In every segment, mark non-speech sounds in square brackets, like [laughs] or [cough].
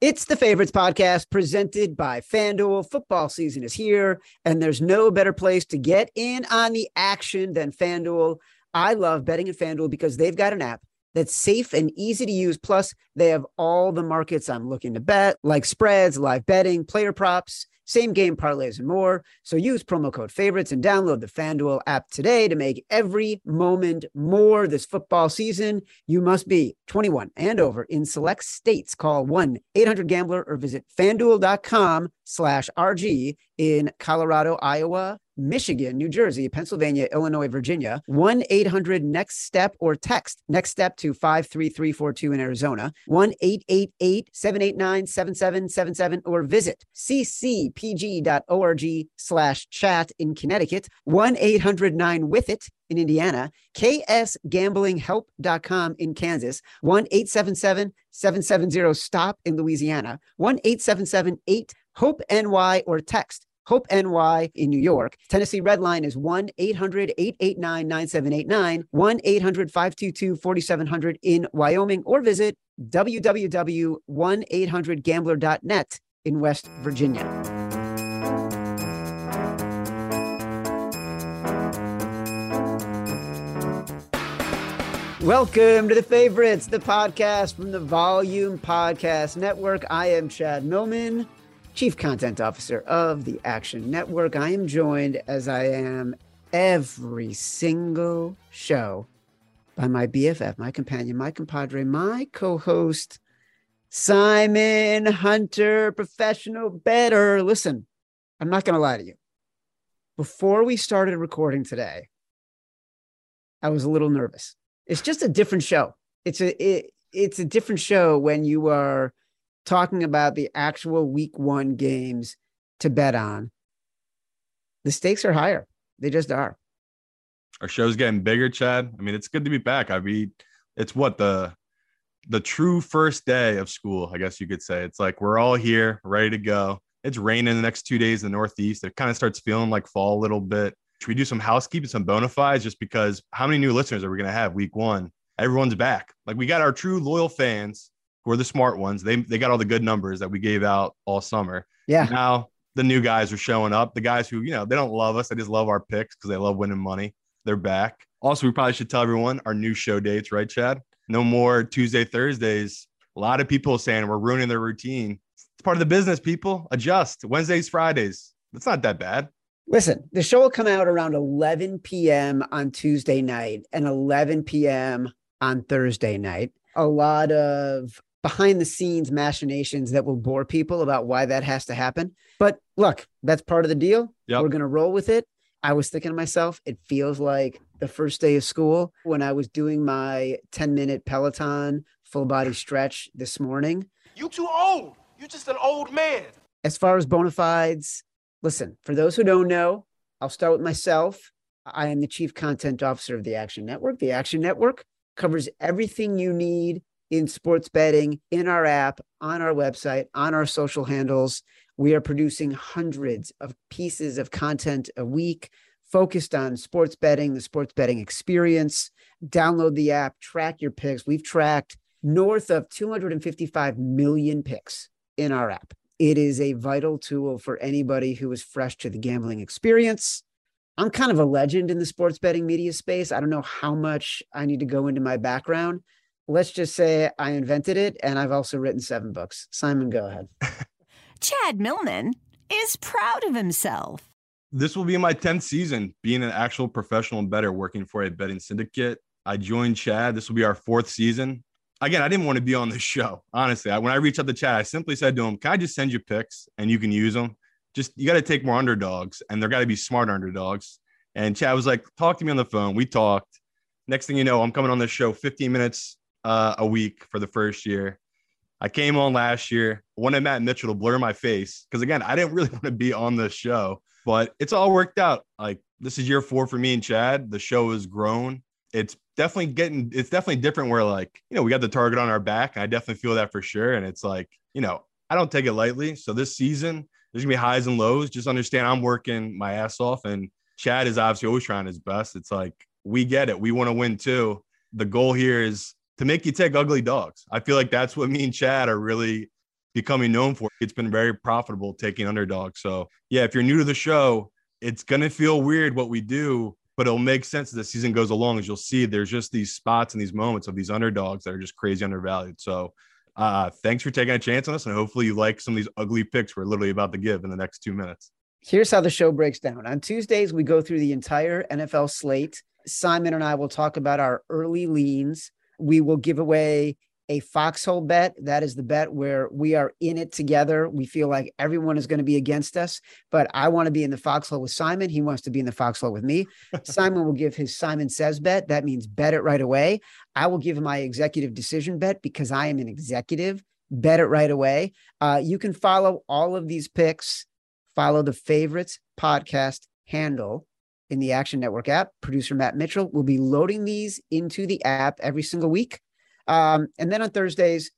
It's the Favorites podcast presented by FanDuel. Football season is here, and there's no better place to get in on the action than FanDuel. I love betting at FanDuel because they've got an app that's safe and easy to use. Plus, they have all the markets I'm looking to bet, like spreads, live betting, player props same game parlays and more. So use promo code favorites and download the FanDuel app today to make every moment more this football season. You must be 21 and over in select states. Call 1-800-GAMBLER or visit fanduel.com slash RG in Colorado, Iowa, Michigan, New Jersey, Pennsylvania, Illinois, Virginia, 1 800 Next Step or text Next Step to 53342 in Arizona, 1 888 789 7777, or visit ccpg.org slash chat in Connecticut, 1 800 9 with it in Indiana, ksgamblinghelp.com in Kansas, 1 877 770 STOP in Louisiana, 1 877 8 Hope NY or text Hope NY in New York. Tennessee Red Line is 1 800 889 9789, 1 800 522 4700 in Wyoming, or visit www.1800gambler.net in West Virginia. Welcome to the favorites, the podcast from the Volume Podcast Network. I am Chad Millman. Chief Content Officer of the Action Network. I am joined, as I am every single show, by my BFF, my companion, my compadre, my co host, Simon Hunter, professional better. Listen, I'm not going to lie to you. Before we started recording today, I was a little nervous. It's just a different show. It's a it, it's a different show when you are talking about the actual week one games to bet on, the stakes are higher. They just are. Our show's getting bigger, Chad. I mean, it's good to be back. I mean, it's what the the true first day of school, I guess you could say. It's like we're all here, ready to go. It's raining the next two days in the Northeast. It kind of starts feeling like fall a little bit. Should we do some housekeeping, some bona fides, just because how many new listeners are we going to have week one? Everyone's back. Like we got our true loyal fans who are the smart ones. They they got all the good numbers that we gave out all summer. Yeah. Now the new guys are showing up. The guys who, you know, they don't love us. They just love our picks because they love winning money. They're back. Also, we probably should tell everyone our new show dates, right, Chad? No more Tuesday, Thursdays. A lot of people saying we're ruining their routine. It's part of the business, people. Adjust. Wednesdays, Fridays. It's not that bad. Listen, the show will come out around 11 p.m. on Tuesday night and 11 p.m. on Thursday night. A lot of behind the scenes machinations that will bore people about why that has to happen. But look, that's part of the deal. Yep. We're going to roll with it. I was thinking to myself, it feels like the first day of school when I was doing my 10 minute Peloton full body stretch this morning. You too old. You're just an old man. As far as bona fides, listen, for those who don't know, I'll start with myself. I am the chief content officer of the Action Network. The Action Network covers everything you need in sports betting in our app, on our website, on our social handles. We are producing hundreds of pieces of content a week focused on sports betting, the sports betting experience. Download the app, track your picks. We've tracked north of 255 million picks in our app. It is a vital tool for anybody who is fresh to the gambling experience. I'm kind of a legend in the sports betting media space. I don't know how much I need to go into my background, let's just say I invented it and I've also written seven books. Simon, go ahead. [laughs] Chad Millman is proud of himself. This will be my 10th season being an actual professional bettor working for a betting syndicate. I joined Chad. This will be our fourth season. Again, I didn't want to be on this show. Honestly, I, when I reached out to Chad, I simply said to him, Can I just send you picks and you can use them? Just you got to take more underdogs and they're got to be smart underdogs. And Chad was like, Talk to me on the phone. We talked. Next thing you know, I'm coming on this show 15 minutes uh, a week for the first year. I came on last year, wanted Matt Mitchell to blur my face because again, I didn't [laughs] really want to be on the show, but it's all worked out. Like this is year four for me and Chad. The show has grown. It's definitely getting. It's definitely different. Where like you know we got the target on our back, and I definitely feel that for sure. And it's like you know I don't take it lightly. So this season there's gonna be highs and lows. Just understand I'm working my ass off, and Chad is obviously always trying his best. It's like we get it. We want to win too. The goal here is to make you take ugly dogs. I feel like that's what me and Chad are really becoming known for. It's been very profitable taking underdogs. So, yeah, if you're new to the show, it's going to feel weird what we do, but it'll make sense as the season goes along. As you'll see, there's just these spots and these moments of these underdogs that are just crazy undervalued. So, uh, thanks for taking a chance on us, and hopefully you like some of these ugly picks we're literally about to give in the next two minutes. Here's how the show breaks down. On Tuesdays, we go through the entire NFL slate. Simon and I will talk about our early leans. We will give away a foxhole bet. That is the bet where we are in it together. We feel like everyone is going to be against us, but I want to be in the foxhole with Simon. He wants to be in the foxhole with me. [laughs] Simon will give his Simon says bet. That means bet it right away. I will give my executive decision bet because I am an executive. Bet it right away. Uh, you can follow all of these picks. Follow the favorites podcast handle in the Action Network app. Producer Matt Mitchell will be loading these into the app every single week. Um, and then on Thursdays,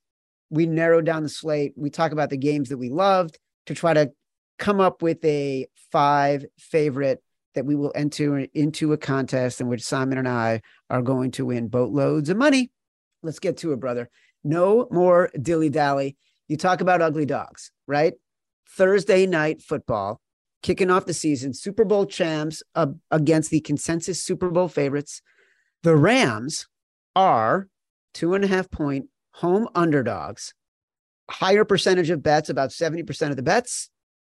we narrow down the slate. We talk about the games that we loved to try to come up with a five favorite that we will enter into a contest in which Simon and I are going to win boatloads of money. Let's get to it, brother. No more dilly dally. You talk about ugly dogs, right? Thursday night football, kicking off the season, Super Bowl champs uh, against the consensus Super Bowl favorites. The Rams are two and a half point home underdogs, higher percentage of bets, about 70% of the bets,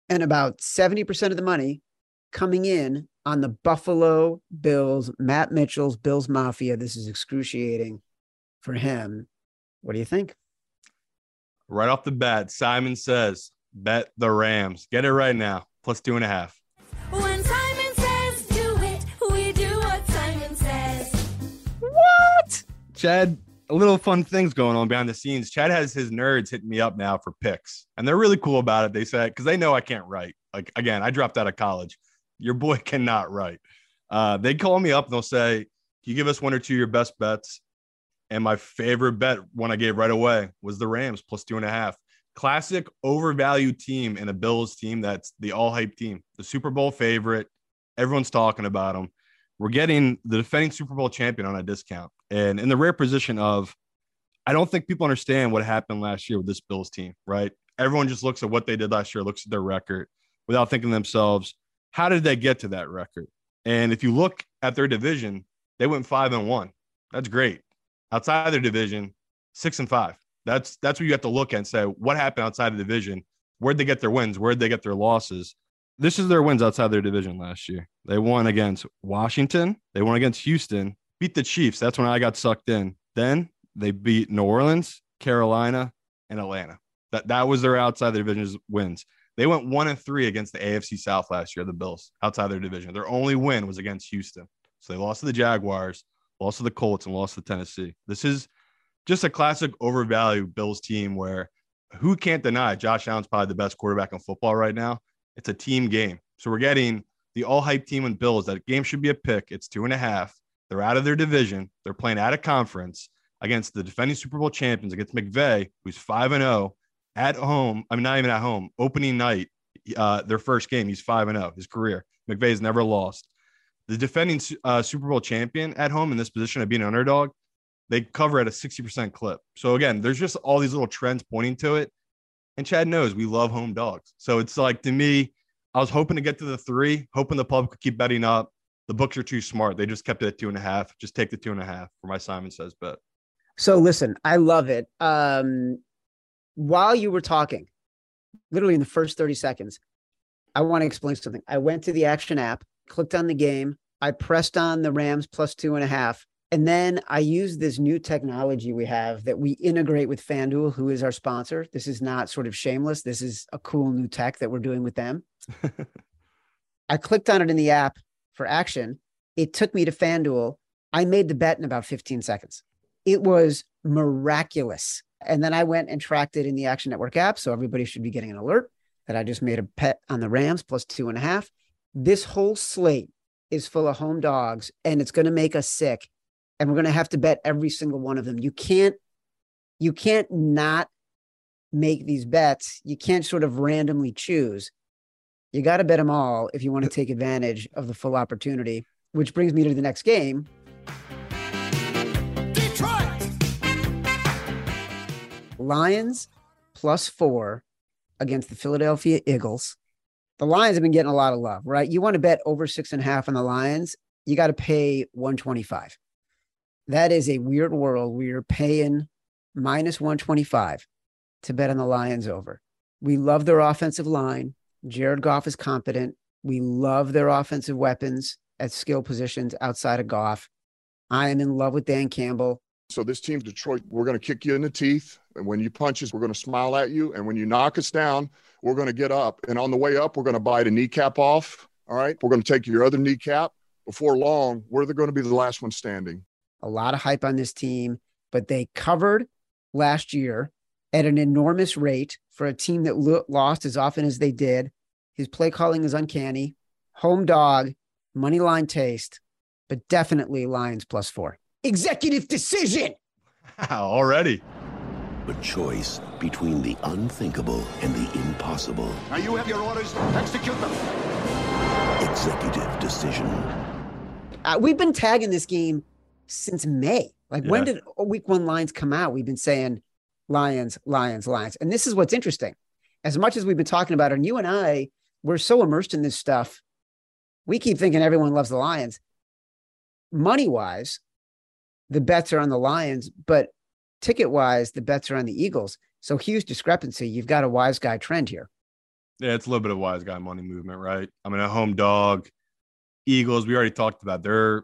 and about 70% of the money coming in on the Buffalo Bills, Matt Mitchell's Bills Mafia. This is excruciating for him. What do you think? Right off the bat, Simon says, bet the Rams. Get it right now, plus two and a half. When Simon says do it, we do what Simon says. What? Chad, a little fun things going on behind the scenes. Chad has his nerds hitting me up now for picks, and they're really cool about it. They said because they know I can't write. Like again, I dropped out of college. Your boy [laughs] cannot write. Uh, they call me up and they'll say, "Can you give us one or two of your best bets?" And my favorite bet, one I gave right away, was the Rams plus two and a half. Classic overvalued team and a Bills team that's the all hype team, the Super Bowl favorite. Everyone's talking about them. We're getting the defending Super Bowl champion on a discount. And in the rare position of, I don't think people understand what happened last year with this Bills team, right? Everyone just looks at what they did last year, looks at their record without thinking themselves, how did they get to that record? And if you look at their division, they went five and one. That's great. Outside their division, six and five. That's that's what you have to look at and say, what happened outside the division? Where'd they get their wins? Where'd they get their losses? This is their wins outside their division last year. They won against Washington. They won against Houston beat the Chiefs. That's when I got sucked in. Then they beat New Orleans, Carolina, and Atlanta. That that was their outside their division's wins. They went one and three against the AFC South last year, the Bills, outside their division. Their only win was against Houston. So they lost to the Jaguars, lost to the Colts, and lost to Tennessee. This is just a classic overvalued Bills team where who can't deny Josh Allen's probably the best quarterback in football right now. It's a team game. So we're getting the all hype team and Bills. That game should be a pick. It's two and a half. They're out of their division. They're playing out of conference against the defending Super Bowl champions, against McVay, who's 5 and 0 at home. I mean, not even at home. Opening night, uh, their first game, he's 5 and 0, his career. McVay's never lost. The defending uh, Super Bowl champion at home in this position of being an underdog, they cover at a 60% clip. So, again, there's just all these little trends pointing to it. And Chad knows we love home dogs. So, it's like to me, I was hoping to get to the three, hoping the public could keep betting up the books are too smart. They just kept it at two and a half. Just take the two and a half for my Simon says bet. So listen, I love it. Um, while you were talking, literally in the first 30 seconds, I want to explain something. I went to the action app, clicked on the game, I pressed on the Rams plus two and a half. And then I used this new technology we have that we integrate with FanDuel, who is our sponsor. This is not sort of shameless. This is a cool new tech that we're doing with them. [laughs] I clicked on it in the app for action. It took me to FanDuel. I made the bet in about 15 seconds. It was miraculous. And then I went and tracked it in the Action Network app. So everybody should be getting an alert that I just made a bet on the Rams plus two and a half. This whole slate is full of home dogs and it's going to make us sick. And we're going to have to bet every single one of them. You can't, you can't not make these bets. You can't sort of randomly choose you got to bet them all if you want to take advantage of the full opportunity. Which brings me to the next game. Detroit. Lions plus four against the Philadelphia Eagles. The Lions have been getting a lot of love, right? You want to bet over six and a half on the Lions, you got to pay 125. That is a weird world where you're paying minus 125 to bet on the Lions over. We love their offensive line. Jared Goff is competent. We love their offensive weapons at skill positions outside of Goff. I am in love with Dan Campbell. So this team, Detroit, we're going to kick you in the teeth. And when you punch us, we're going to smile at you. And when you knock us down, we're going to get up. And on the way up, we're going to bite a kneecap off. All right. We're going to take your other kneecap. Before long, we're going to be the last one standing. A lot of hype on this team, but they covered last year at an enormous rate for a team that lo- lost as often as they did. His play calling is uncanny. Home dog, money line taste, but definitely Lions plus four. Executive decision. [laughs] Already. A choice between the unthinkable and the impossible. Now you have your orders. Execute them. Executive decision. Uh, we've been tagging this game since May. Like, when did week one lines come out? We've been saying Lions, Lions, Lions. And this is what's interesting. As much as we've been talking about it, and you and I, we're so immersed in this stuff, we keep thinking everyone loves the Lions. Money wise, the bets are on the Lions, but ticket wise, the bets are on the Eagles. So huge discrepancy. You've got a wise guy trend here. Yeah, it's a little bit of wise guy money movement, right? I mean, a home dog, Eagles. We already talked about. They're,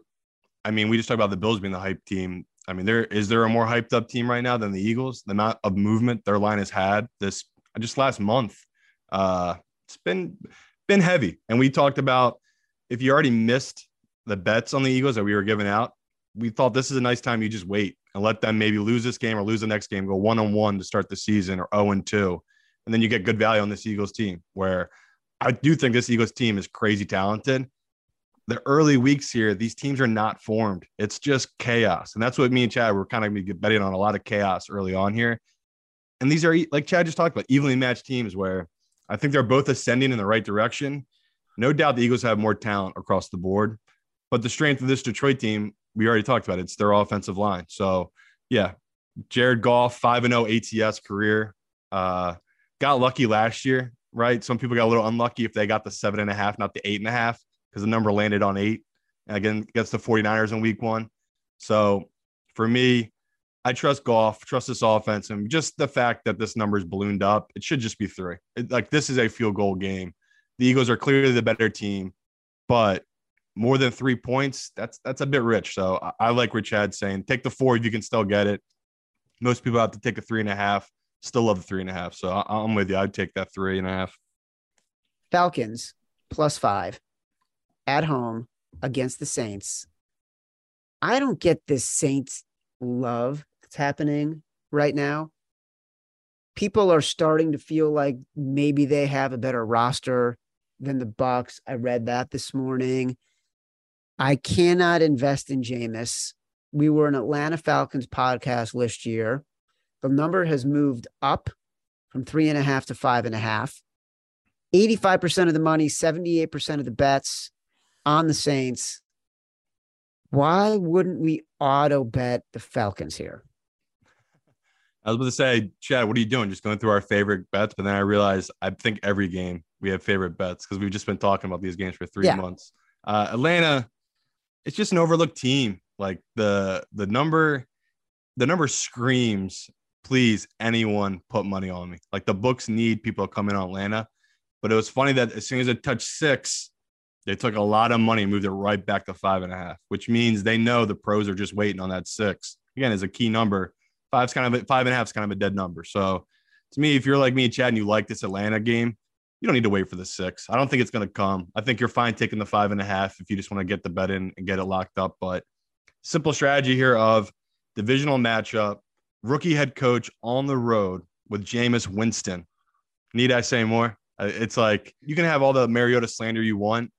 I mean, we just talked about the Bills being the hype team. I mean, there is there a more hyped up team right now than the Eagles? The amount of movement their line has had this just last month, uh, it's been been heavy. And we talked about if you already missed the bets on the Eagles that we were giving out, we thought this is a nice time you just wait and let them maybe lose this game or lose the next game, go one on one to start the season or zero and two and then you get good value on this Eagles team. Where I do think this Eagles team is crazy talented. The early weeks here, these teams are not formed. It's just chaos, and that's what me and Chad were kind of betting on a lot of chaos early on here. And these are like Chad just talked about, evenly matched teams where I think they're both ascending in the right direction. No doubt the Eagles have more talent across the board, but the strength of this Detroit team, we already talked about. It's their offensive line. So yeah, Jared Goff, five and zero ATS career. Uh, got lucky last year, right? Some people got a little unlucky if they got the seven and a half, not the eight and a half, because the number landed on eight. Again, against the 49ers in week one. So for me, I trust Goff, trust this offense, and just the fact that this number is ballooned up, it should just be three. It, like this is a field goal game. The Eagles are clearly the better team, but more than three points, that's that's a bit rich. So I, I like what Chad's saying. Take the four if you can still get it. Most people have to take a three and a half. Still love the three and a half. So I, I'm with you. I'd take that three and a half. Falcons plus five at home against the Saints. I don't get this Saints love that's happening right now. People are starting to feel like maybe they have a better roster than the Bucs. I read that this morning. I cannot invest in Jameis. We were an Atlanta Falcons podcast last year. The number has moved up from three and a half to five and a half. 85% of the money, 78% of the bets on the Saints. Why wouldn't we auto bet the Falcons here? I was about to say, Chad, what are you doing? Just going through our favorite bets, but then I realized I think every game we have favorite bets because we've just been talking about these games for three Yeah. months. Uh, Atlanta, it's just an overlooked team. Like the the number, the number screams. Please, anyone put money on me. Like the books need people to come in on Atlanta. But it was funny that as soon as it touched six, they took a lot of money and moved it right back to five and a half, which means they know the pros are just waiting on that six. Again, is a key number. Five's kind of a, five and a half is kind of a dead number. So to me, if you're like me and Chad and you like this Atlanta game, you don't need to wait for the six. I don't think it's going to come. I think you're fine taking the five and a half if you just want to get the bet in and get it locked up. But simple strategy here of divisional matchup, rookie head coach on the road with Jameis Winston. Need I say more? It's like you can have all the Mariota slander you want.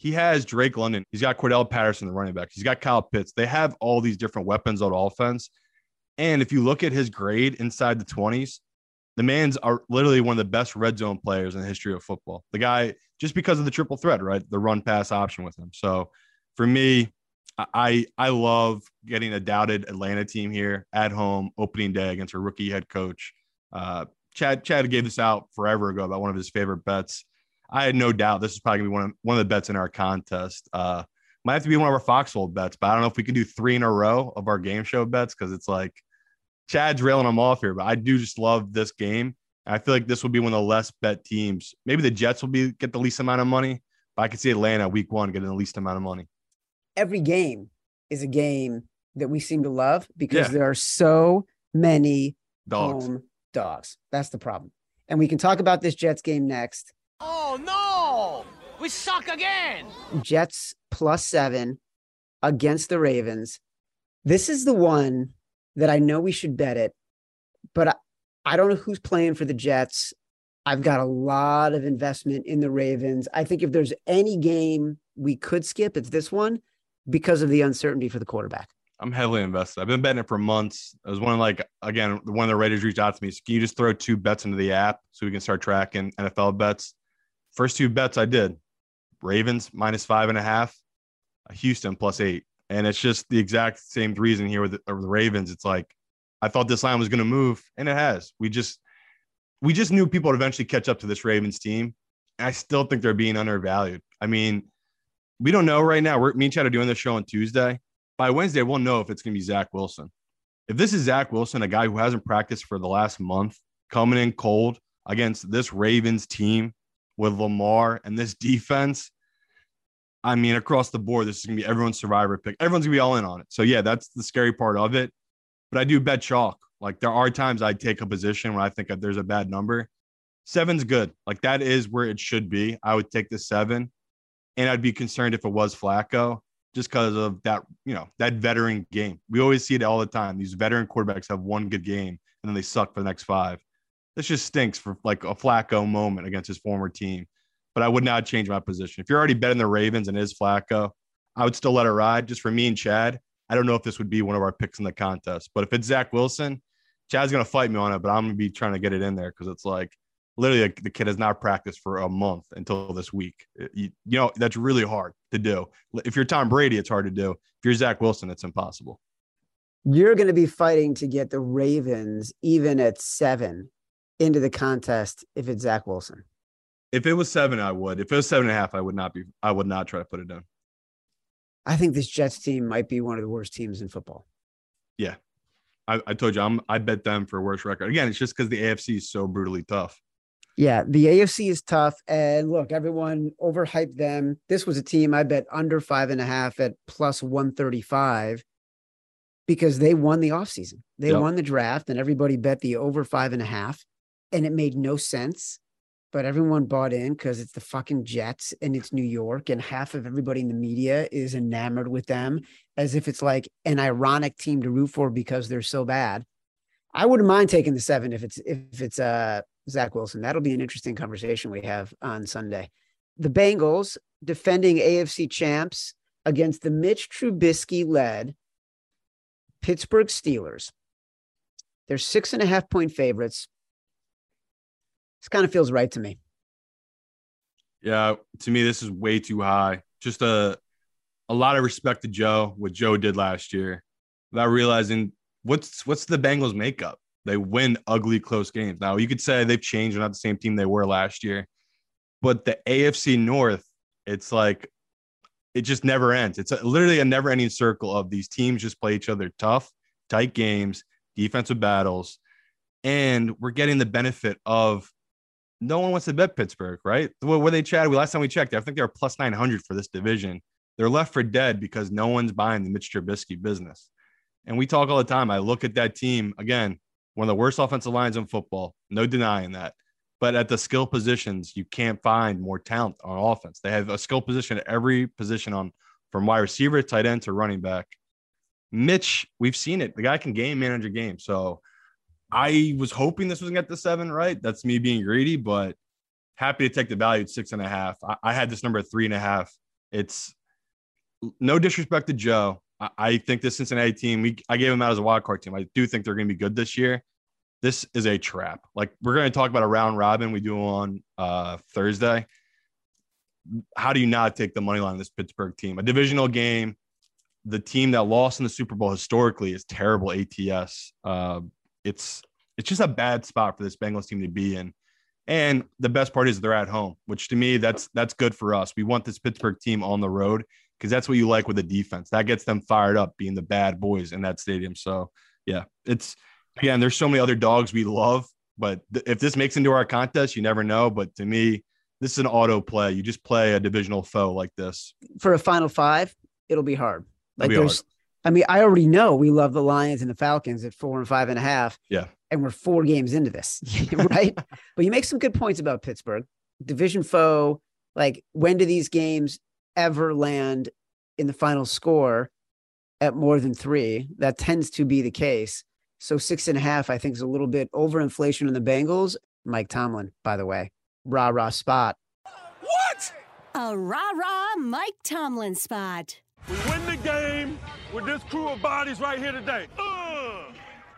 He has Drake London. He's got Cordell Patterson, the running back. He's got Kyle Pitts. They have all these different weapons on offense. And if you look at his grade inside the 20s, the man's are literally one of the best red zone players in the history of football. The guy, just because of the triple threat, right? The run pass option with him. So for me, I I love getting a doubted Atlanta team here at home, opening day against a rookie head coach. Uh, Chad Chad gave this out forever ago about one of his favorite bets. I had no doubt this is probably gonna be one of one of the bets in our contest. Uh, might have to be one of our Foxhole bets, but I don't know if we can do three in a row of our game show bets because it's like Chad's railing them off here. But I do just love this game. I feel like this will be one of the less bet teams. Maybe the Jets will be get the least amount of money, but I could see Atlanta week one getting the least amount of money. Every game is a game that we seem to love because Yeah. there are so many Dogs. home dogs. That's the problem. And we can talk about this Jets game next. Oh no! We suck again! Jets plus seven against the Ravens. This is the one that I know we should bet it, but I, I don't know who's playing for the Jets. I've got a lot of investment in the Ravens. I think if there's any game we could skip, it's this one because of the uncertainty for the quarterback. I'm heavily invested. I've been betting it for months. I was one of like again, one of the Raiders reached out to me. So can you just throw two bets into the app so we can start tracking NFL bets? First two bets I did. Ravens minus five and a half, Houston plus eight. And it's just the exact same reason here with the, the Ravens. It's like I thought this line was going to move, and it has. We just we just knew people would eventually catch up to this Ravens team. I still think they're being undervalued. I mean, we don't know right now. We're me and Chad are doing this show on Tuesday by Wednesday, we'll know if it's going to be Zach Wilson. If this is Zach Wilson, a guy who hasn't practiced for the last month, coming in cold against this Ravens team with Lamar and this defense, I mean, across the board, this is going to be everyone's survivor pick. Everyone's going to be all in on it. So, yeah, that's the scary part of it. But I do bet chalk. Like, there are times I take a position when I think there's a bad number. Seven's good. Like, that is where it should be. I would take the seven. And I'd be concerned if it was Flacco just because of that, you know, that veteran game. We always see it all the time. These veteran quarterbacks have one good game and then they suck for the next five. This just stinks for like a Flacco moment against his former team. But I would not change my position. If you're already betting the Ravens and is Flacco, I would still let it ride. Just for me and Chad, I don't know if this would be one of our picks in the contest. But if it's Zach Wilson, Chad's gonna fight me on it, but I'm gonna be trying to get it in there because it's like literally like, the kid has not practiced for a month until this week. You, you know, that's really hard to do. If you're Tom Brady, it's hard to do. If you're Zach Wilson, it's impossible. You're going to be fighting to get the Ravens even at seven into the contest if it's Zach Wilson. If it was seven, I would. If it was seven and a half, I would not be. I would not try to put it down. I think this Jets team might be one of the worst teams in football. Yeah, I, I told you, I'm. I bet them for a worse record. Again, it's just because the AFC is so brutally tough. Yeah, the AFC is tough. And look, everyone overhyped them. This was a team I bet under five and a half at plus 135 because they won the offseason. They Yep. won the draft, and everybody bet the over five and a half. And it made no sense. But everyone bought in because it's the fucking Jets and it's New York. And half of everybody in the media is enamored with them as if it's like an ironic team to root for because they're so bad. I wouldn't mind taking the seven if it's if it's uh Zach Wilson. That'll be an interesting conversation we have on Sunday. The Bengals defending AFC champs against the Mitch Trubisky led Pittsburgh Steelers. They're six and a half point favorites. This kind of feels right to me. Yeah, to me, this is way too high. Just a a lot of respect to Joe, what Joe did last year, without realizing what's what's the Bengals makeup. They win ugly close games. Now you could say they've changed, they're not the same team they were last year. But the AFC North, it's like it just never ends. It's a, literally a never-ending circle of these teams just play each other tough, tight games, defensive battles, and we're getting the benefit of no one wants to bet Pittsburgh, right? Where they chatted, we last time we checked, I think they were plus 900 for this division. They're left for dead because no one's buying the Mitch Trubisky business. And we talk all the time. I look at that team again, one of the worst offensive lines in football, no denying that. But at the skill positions, you can't find more talent on offense. They have a skill position at every position on from wide receiver, tight end to running back. Mitch, we've seen it. The guy can game manage a game. So I was hoping this was gonna get the seven, right? That's me being greedy, but happy to take the value at six and a half. I, I had this number at three and a half. It's no disrespect to Joe. I, I think this Cincinnati team, we I gave them out as a wild card team. I do think they're gonna be good this year. This is a trap. Like we're gonna talk about a round robin we do on uh Thursday. How do you not take the money line on this Pittsburgh team? A divisional game. The team that lost in the Super Bowl historically is terrible ATS. Uh, it's it's just a bad spot for this Bengals team to be in. And the best part is they're at home, which to me that's that's good for us. We want this Pittsburgh team on the road because that's what you like with the defense. That gets them fired up, being the bad boys in that stadium. So yeah, it's again, there's so many other dogs we love, but th- if this makes into our contest, you never know. But to me, this is an auto play. You just play a divisional foe like this. For a final five, it'll be hard. Like It'll be there's, I mean, I already know we love the Lions and the Falcons at four and five and a half. Yeah. And we're four games into this, [laughs] right? but you make some good points about Pittsburgh, division foe. Like, when do these games ever land in the final score at more than three? That tends to be the case. So six and a half, I think, is a little bit overinflation in the Bengals. Mike Tomlin, by the way, rah rah spot. What? A rah rah Mike Tomlin spot. We win the game with this crew of bodies right here today. Uh,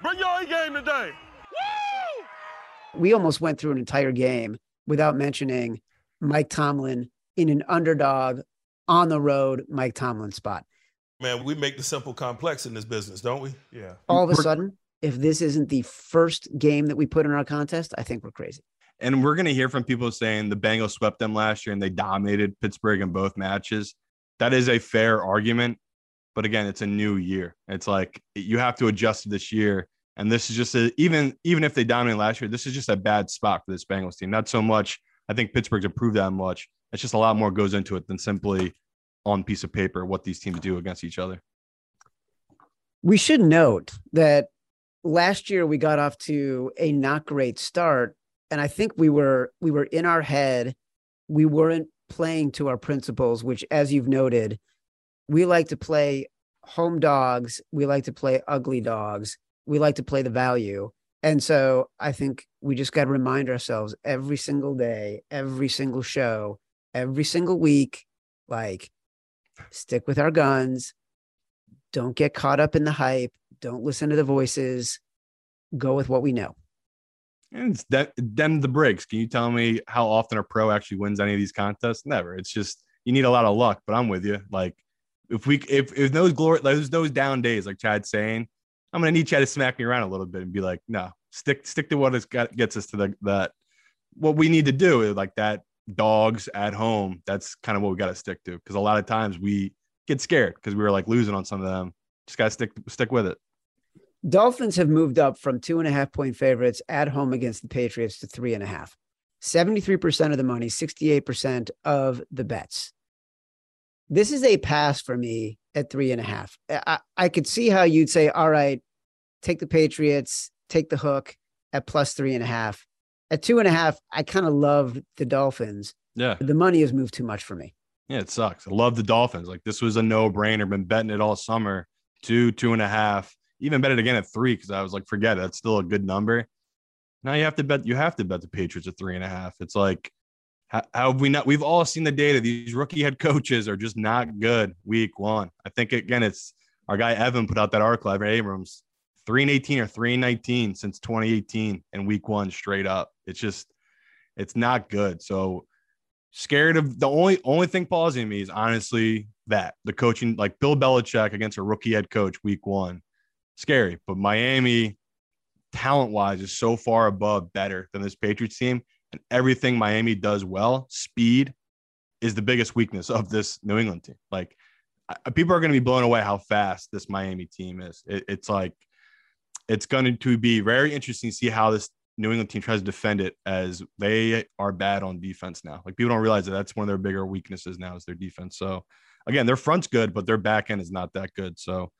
bring your A game today. Woo! we almost went through an entire game without mentioning Mike Tomlin in an underdog on the road Mike Tomlin spot. Man, we make the simple complex in this business, don't we? Yeah. All of a sudden, if this isn't the first game that we put in our contest, I think we're crazy. And we're going to hear from people saying the Bengals swept them last year and they dominated Pittsburgh in both matches. That is a fair argument. But again, it's a new year. It's like you have to adjust this year. And this is just a, even even if they dominated last year, this is just a bad spot for this Bengals team. Not so much. I think Pittsburgh's improved that much. It's just a lot more goes into it than simply on piece of paper what these teams do against each other. We should note that last year we got off to a not great start. And I think we were we were in our head, we weren't playing to our principles, which as you've noted, we like to play home dogs, we like to play ugly dogs, we like to play the value. And so I think we just got to remind ourselves every single day, every single show, every single week, like stick with our guns, don't get caught up in the hype, don't listen to the voices, go with what we know. And it's them the breaks. Can you tell me how often a pro actually wins any of these contests? Never. It's just you need a lot of luck. But I'm with you. Like if we if if those glory those those down days, like Chad's saying, I'm gonna need Chad to smack me around a little bit and be like, no, stick stick to what has got gets us to the that what we need to do is like that dogs at home. That's kind of what we got to stick to because a lot of times we get scared because we were like losing on some of them. Just gotta stick stick with it. Dolphins have moved up from two and a half point favorites at home against the Patriots to three and a half. 73% of the money, 68% of the bets. This is a pass for me at three and a half. I, I could see how you'd say, all right, take the Patriots, take the hook at plus three and a half. At two and a half, I kind of love the Dolphins. Yeah. The money has moved too much for me. Yeah, it sucks. I love the Dolphins. Like this was a no brainer. Been betting it all summer. Two, two and a half. Even bet it again at three because I was like, forget it. That's still a good number. Now you have to bet. You have to bet the Patriots at three and a half. It's like, how, how have we not? We've all seen the data. These rookie head coaches are just not good. Week one. I think again, it's our guy Evan put out that article. Evan Abrams, three and eighteen or three and nineteen since 2018 and week one straight up. It's just, it's not good. So scared of the only only thing pausing me is honestly that the coaching like Bill Belichick against a rookie head coach week one, scary. But Miami, talent wise, is so far above better than this Patriots team, and everything Miami does well, speed is the biggest weakness of this New England team. Like people are going to be blown away how fast this Miami team is. It, it's like it's going to be very interesting to see how this New England team tries to defend it as they are bad on defense now. Like people don't realize that that's one of their bigger weaknesses now is their defense. So again, their front's good, but their back end is not that good. So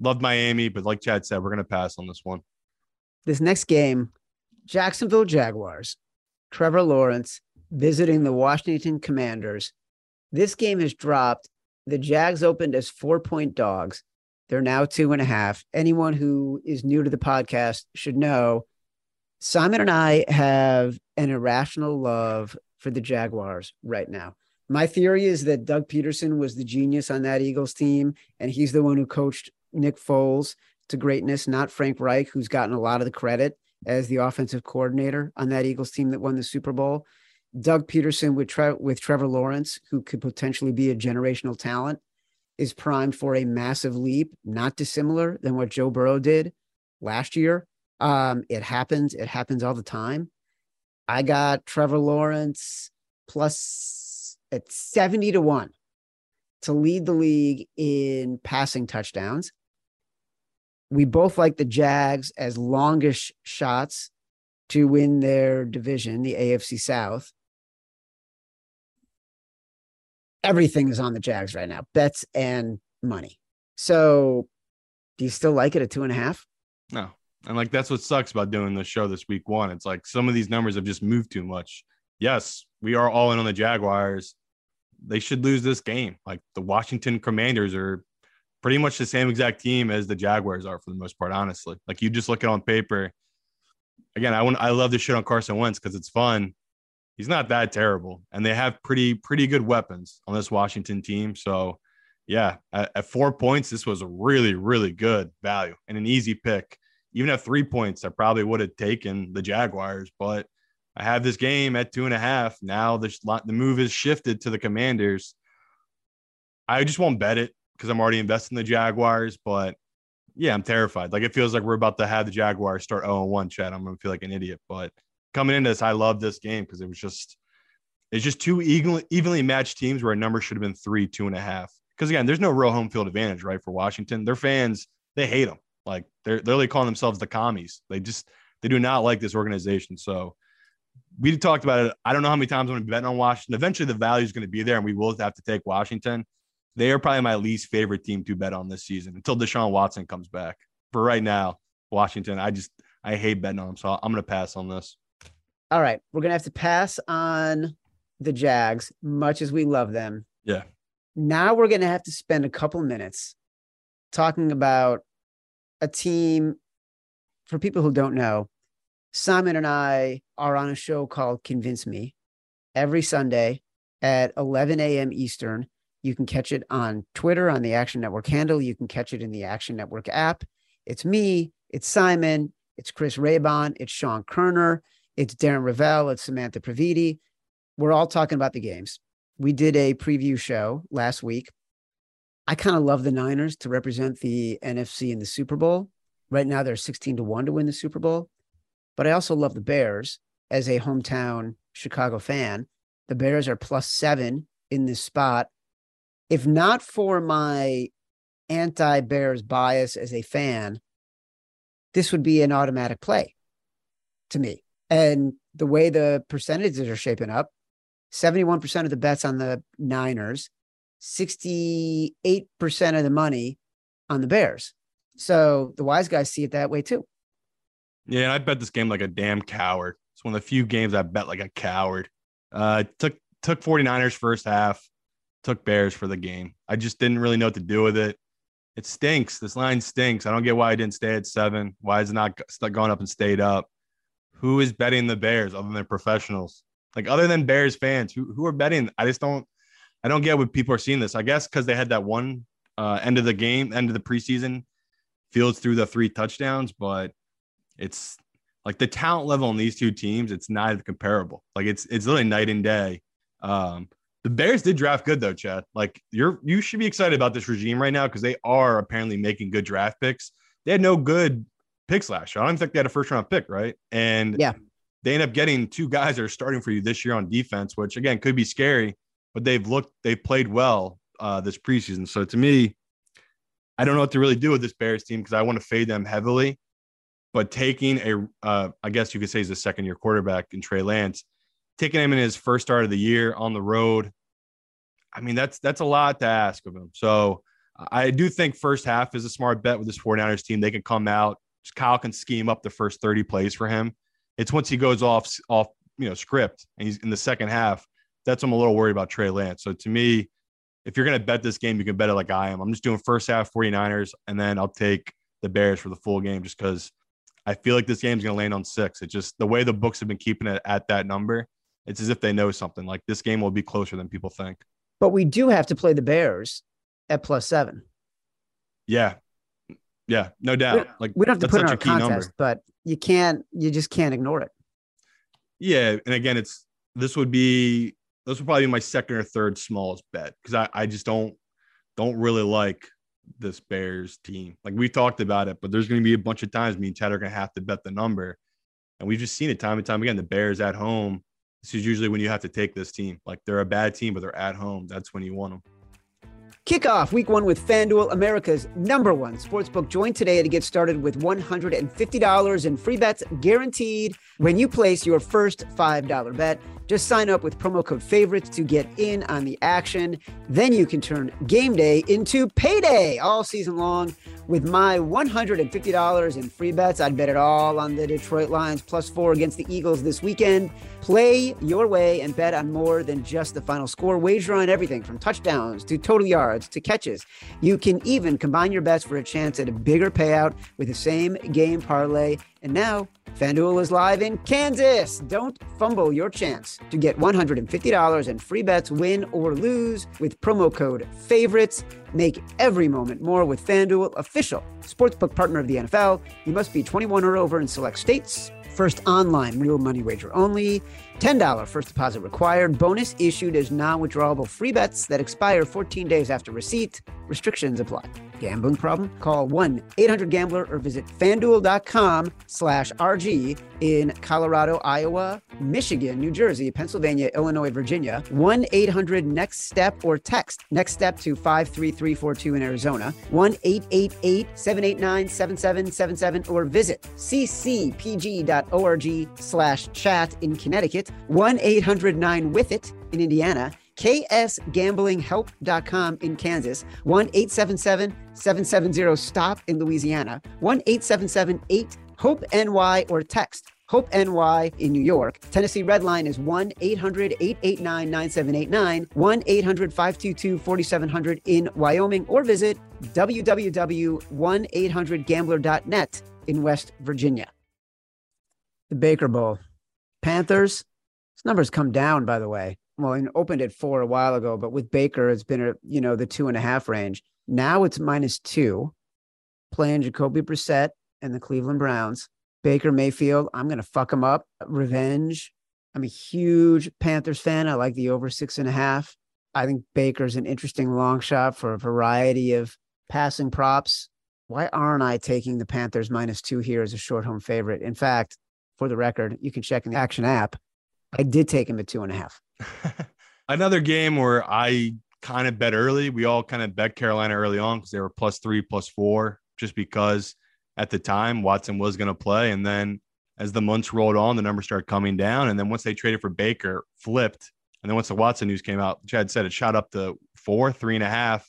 love Miami, but like Chad said, we're gonna pass on this one. This next game, Jacksonville Jaguars, Trevor Lawrence visiting the Washington Commanders. This game has dropped. The Jags opened as four point dogs. They're now two and a half. Anyone who is new to the podcast should know Simon and I have an irrational love for the Jaguars right now. My theory is that Doug Pederson was the genius on that Eagles team, and he's the one who coached Nick Foles to greatness, not Frank Reich, who's gotten a lot of the credit as the offensive coordinator on that Eagles team that won the Super Bowl. Doug Pederson with Tre- with Trevor Lawrence, who could potentially be a generational talent, is primed for a massive leap, not dissimilar than what Joe Burrow did last year. Um, it happens. It happens all the time. I got Trevor Lawrence plus at 70 to 1 to lead the league in passing touchdowns. We both like the Jags as longish shots to win their division, the AFC South. Everything is on the Jags right now, bets and money. So, do you still like it at two and a half? No. And like that's what sucks about doing the show this week one. It's like some of these numbers have just moved too much. Yes, we are all in on the Jaguars. They should lose this game. Like the Washington Commanders are pretty much the same exact team as the Jaguars are for the most part, honestly. Like you just look at on paper. Again, I I love this shit on Carson Wentz because it's fun. He's not that terrible. And they have pretty, pretty good weapons on this Washington team. So yeah, at, at four points, this was a really, really good value and an easy pick even at three points, I probably would have taken the Jaguars, but I have this game at two and a half. Now the, the move is shifted to the Commanders. I just won't bet it because I'm already invested in the Jaguars, but yeah, I'm terrified. Like it feels like we're about to have the Jaguars start 0 1, Chad. I'm going to feel like an idiot. But coming into this, I love this game because it was just, it's just two evenly, evenly matched teams where a number should have been three, two and a half. Because again, there's no real home field advantage, right? For Washington, their fans, they hate them. Like they're, they're literally calling themselves the commies. They just they do not like this organization. So we talked about it. I don't know how many times I'm going to be betting on Washington. Eventually, the value is going to be there, and we will have to take Washington. They are probably my least favorite team to bet on this season until Deshaun Watson comes back. For right now, Washington, I just I hate betting on them, so I'm going to pass on this. All right, we're going to have to pass on the Jags, much as we love them. Yeah. Now we're going to have to spend a couple minutes talking about a team for people who don't know simon and i are on a show called convince me every sunday at 11 a.m eastern you can catch it on twitter on the action network handle you can catch it in the action network app it's me it's simon it's chris raybon it's sean koerner it's darren rovell it's samantha previte we're all talking about the games we did a preview show last week I kind of love the Niners to represent the NFC in the Super Bowl. Right now, they're 16 to 1 to win the Super Bowl. But I also love the Bears as a hometown Chicago fan. The Bears are plus seven in this spot. If not for my anti Bears bias as a fan, this would be an automatic play to me. And the way the percentages are shaping up 71% of the bets on the Niners, 68% of the money on the Bears. So the wise guys see it that way too. Yeah, and I bet this game like a damn coward. It's one of the few games I bet like a coward. Uh took took 49ers first half, took Bears for the game. I just didn't really know what to do with it. It stinks. This line stinks. I don't get why I didn't stay at seven. Why is it not gone up and stayed up? Who is betting the Bears other than professionals? Like other than Bears fans, who who are betting? I just don't I don't get what people are seeing this. I guess because they had that one uh, end of the game, end of the preseason, Fields threw the three touchdowns, but it's like the talent level on these two teams, it's not comparable. Like it's it's literally night and day. Um, the Bears did draft good though, Chad. Like you're you should be excited about this regime right now because they are apparently making good draft picks. They had no good picks last year. I don't think they had a first round pick, right? And yeah, they end up getting two guys that are starting for you this year on defense, which again could be scary but they've looked, they've played well uh, this preseason. So to me, I don't know what to really do with this Bears team because I want to fade them heavily. But taking a, uh, I guess you could say he's a second year quarterback in Trey Lance, taking him in his first start of the year on the road, I mean, that's that's a lot to ask of him. So I do think first half is a smart bet with this 49ers team. They can come out, Kyle can scheme up the first 30 plays for him. It's once he goes off off, you know, script and he's in the second half that's I'm a little worried about Trey Lance. So to me, if you're going to bet this game, you can bet it like I am. I'm just doing first half 49ers, and then I'll take the Bears for the full game just because I feel like this game's going to land on six. It's just the way the books have been keeping it at that number. It's as if they know something. Like this game will be closer than people think. But we do have to play the Bears at plus seven. Yeah. Yeah, no doubt. We, like we don't have to put it in our contest, number. but you can't, you just can't ignore it. Yeah. And again, it's, this would be this would probably be my second or third smallest bet because I, I just don't don't really like this Bears team. Like we talked about it, but there's going to be a bunch of times me and Ted are going to have to bet the number. And we've just seen it time and time again. The Bears at home. This is usually when you have to take this team. Like they're a bad team, but they're at home. That's when you want them. Kick off week one with FanDuel, America's number one sportsbook. Join today to get started with $150 in free bets guaranteed when you place your first $5 bet. Just sign up with promo code favorites to get in on the action. Then you can turn game day into payday all season long. With my $150 in free bets, I'd bet it all on the Detroit Lions plus four against the Eagles this weekend. Play your way and bet on more than just the final score. Wager on everything from touchdowns to total yards to catches. You can even combine your bets for a chance at a bigger payout with the same game parlay. And now, FanDuel is live in Kansas. Don't fumble your chance to get $150 in free bets, win or lose, with promo code FAVORITES. Make every moment more with FanDuel, official sportsbook partner of the NFL. You must be 21 or over in select states. First online real money wager only. $10 first deposit required. Bonus issued as non withdrawable free bets that expire 14 days after receipt. Restrictions apply. Gambling problem? Call 1 800 Gambler or visit fanduel.com slash RG in Colorado, Iowa, Michigan, New Jersey, Pennsylvania, Illinois, Virginia. 1 800 Next Step or text Next Step to 53342 in Arizona. 1 888 789 7777 or visit ccpg.org slash chat in Connecticut. 1 800 9 with it in Indiana. KSGamblingHelp.com in Kansas, 1 877 770 STOP in Louisiana, 1 877 8 HOPE NY or text Hope NY in New York. Tennessee Red Line is 1 800 889 9789, 1 800 522 4700 in Wyoming, or visit www.1800gambler.net in West Virginia. The Baker Bowl. Panthers, this number's come down, by the way. Well, it opened at four a while ago, but with Baker, it's been, a, you know, the two and a half range. Now it's minus two, playing Jacoby Brissett and the Cleveland Browns. Baker Mayfield, I'm going to fuck him up. Revenge. I'm a huge Panthers fan. I like the over six and a half. I think Baker's an interesting long shot for a variety of passing props. Why aren't I taking the Panthers minus two here as a short home favorite? In fact, for the record, you can check in the action app. I did take him at two and a half. [laughs] Another game where I kind of bet early. We all kind of bet Carolina early on because they were plus three, plus four, just because at the time Watson was going to play. And then as the months rolled on, the numbers started coming down. And then once they traded for Baker, flipped. And then once the Watson news came out, Chad said it shot up to four, three and a half.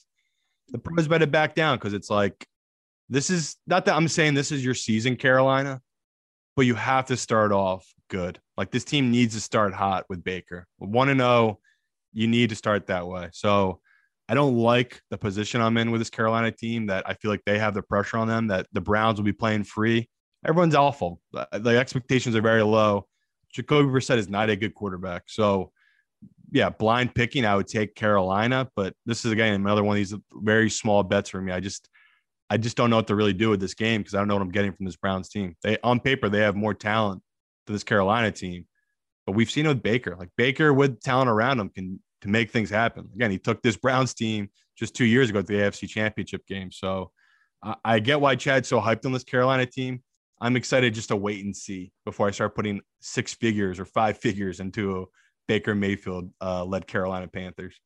The pros bet it back down because it's like, this is not that I'm saying this is your season, Carolina, but you have to start off good. Like this team needs to start hot with Baker. One and zero, you need to start that way. So I don't like the position I'm in with this Carolina team. That I feel like they have the pressure on them. That the Browns will be playing free. Everyone's awful. Uh, the expectations are very low. Jacoby Brissett is not a good quarterback. So yeah, blind picking, I would take Carolina, but this is again another one of these very small bets for me. I just I just don't know what to really do with this game because I don't know what I'm getting from this Browns team. They on paper they have more talent this Carolina team, but we've seen it with Baker. Like Baker with talent around him can to make things happen. Again, he took this Browns team just two years ago to the AFC Championship game. So uh, I get why Chad's so hyped on this Carolina team. I'm excited just to wait and see before I start putting six figures or five figures into a Baker Mayfield uh, led Carolina Panthers.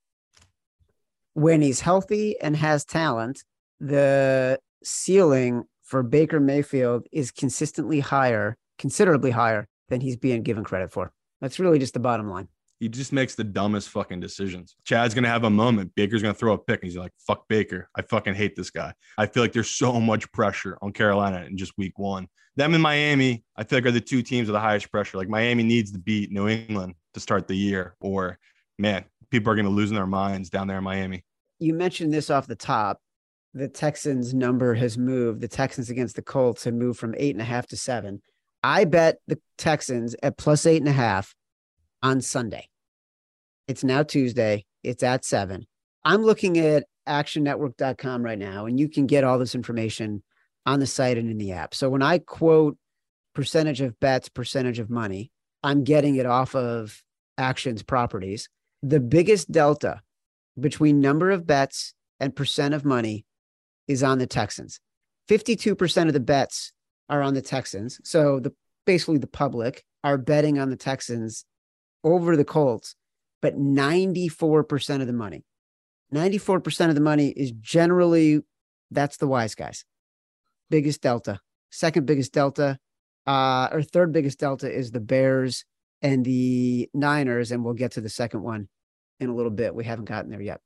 When he's healthy and has talent, the ceiling for Baker Mayfield is consistently higher, considerably higher than he's being given credit for. That's really just the bottom line. He just makes the dumbest fucking decisions. Chad's gonna have a moment. Baker's gonna throw a pick, and he's like, "Fuck Baker! I fucking hate this guy." I feel like there's so much pressure on Carolina in just week one. Them and Miami, I feel like are the two teams with the highest pressure. Like Miami needs to beat New England to start the year, or man, people are gonna lose their minds down there in Miami. You mentioned this off the top. The Texans number has moved. The Texans against the Colts have moved from eight and a half to seven. I bet the Texans at plus eight and a half on Sunday. It's now Tuesday. It's at seven. I'm looking at actionnetwork.com right now, and you can get all this information on the site and in the app. So when I quote percentage of bets, percentage of money, I'm getting it off of actions properties. The biggest delta between number of bets and percent of money is on the Texans. 52% of the bets are on the Texans. So the basically the public are betting on the Texans over the Colts, but 94% of the money. 94% of the money is generally that's the wise guys. Biggest delta. Second biggest delta, uh, or third biggest delta is the Bears and the Niners, and we'll get to the second one in a little bit. We haven't gotten there yet.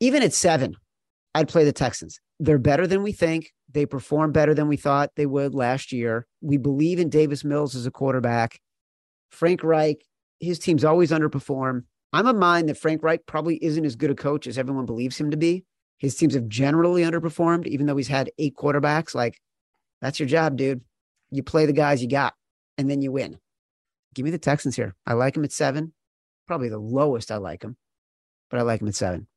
Even at seven, I'd play the Texans. They're better than we think. They perform better than we thought they would last year. We believe in Davis Mills as a quarterback. Frank Reich, his teams always underperform. I'm of mind that Frank Reich probably isn't as good a coach as everyone believes him to be. His teams have generally underperformed, even though he's had eight quarterbacks. Like, that's your job, dude. You play the guys you got, and then you win. Give me the Texans here. I like them at seven. Probably the lowest I like them, but I like them at seven.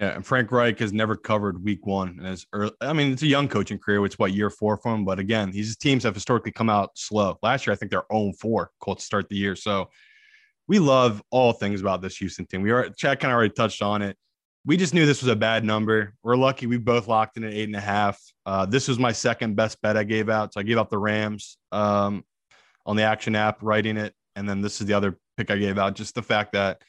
Yeah, and Frank Reich has never covered week one. And as early, I mean, it's a young coaching career. It's what year four for him. But again, these teams have historically come out slow. Last year, I think they're 0 4 Colts start the year. So we love all things about this Houston team. We are Chad kind of already touched on it. We just knew this was a bad number. We're lucky we both locked in at eight and a half. Uh, this was my second best bet I gave out. So I gave out the Rams um, on the action app, writing it. And then this is the other pick I gave out. Just the fact that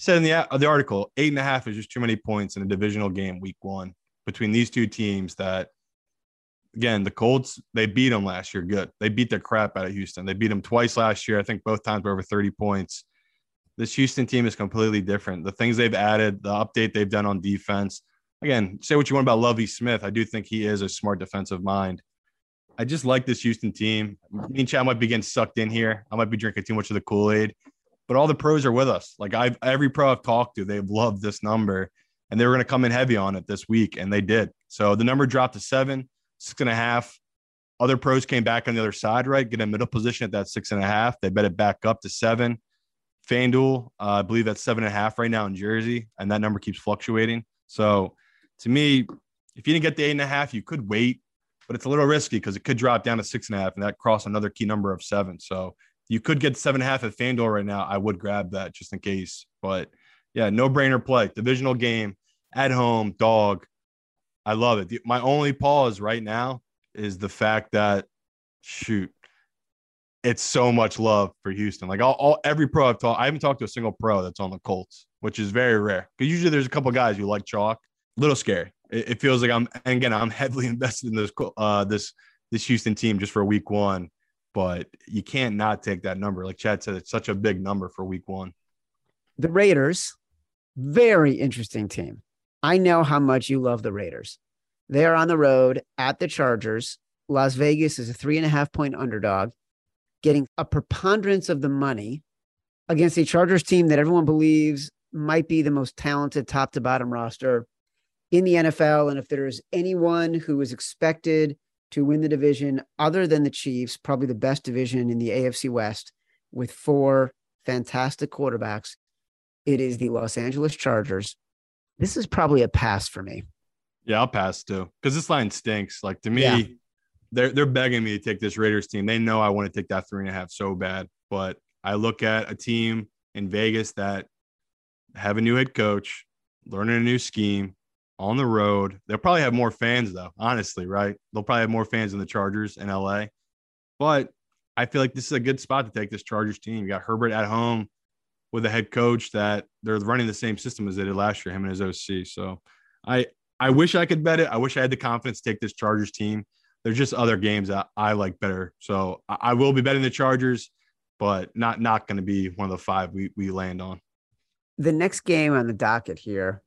said in the, uh, the article, eight and a half is just too many points in a divisional game week one between these two teams that again, the Colts, they beat them last year. Good. They beat the crap out of Houston. They beat them twice last year. I think both times were over 30 points. This Houston team is completely different. The things they've added, the update they've done on defense. Again, say what you want about Lovie Smith. I do think he is a smart defensive mind. I just like this Houston team. Me and Chad might be getting sucked in here. I might be drinking too much of the Kool Aid but all the pros are with us. Like I've every pro I've talked to, they've loved this number and they were going to come in heavy on it this week, and they did. So the number dropped to seven, six and a half. Other pros came back on the other side, right? Get a middle position at that six and a half. They bet it back up to seven. FanDuel, uh, I believe that's seven and a half right now in Jersey, and that number keeps fluctuating. So to me, if you didn't get the eight and a half, you could wait, but it's a little risky because it could drop down to six and a half, and that cross another key number of seven. So you could get seven and a half at FanDuel right now. I would grab that just in case. But yeah, no brainer play. Divisional game at home, dog. I love it. My only pause right now is the fact that shoot, it's so much love for Houston. Like all, all every pro I've talked, I haven't talked to a single pro that's on the Colts, which is very rare. Because usually there's a couple guys who like chalk. Little scary. It, it, feels like I'm, and again, I'm heavily [laughs] invested in this uh this this Houston team just for week one but you can't not take that number. Like Chad said, it's such a big number for week one. The Raiders, very interesting team. I know how much you love the Raiders. They are on the road at the Chargers. Las Vegas is a three and a half point underdog, getting a preponderance of the money against a Chargers team that everyone believes might be the most talented top to bottom roster in the NFL. And if there's anyone who is expected to win the division other than the Chiefs, probably the best division in the AFC West with four fantastic quarterbacks. It is the Los Angeles Chargers. This is probably a pass for me. Yeah, I'll pass too because this line stinks. Like to me, Yeah. they're they're begging me to take this Raiders team. They know I want to take that three and a half so bad, but I look at a team in Vegas that have a new head coach, learning a new scheme on the road. They'll probably have more fans though, honestly, right? They'll probably have more fans than the Chargers in LA. But I feel like this is a good spot to take this Chargers team. You got Herbert at home with a head coach that they're running the same system as they did last year, him and his OC. So I I wish I could bet it. I wish I had the confidence to take this Chargers team. There's just other games that I like better. So I, I will be betting the Chargers, but not not going to be one of the five we we land on. The next game on the docket here,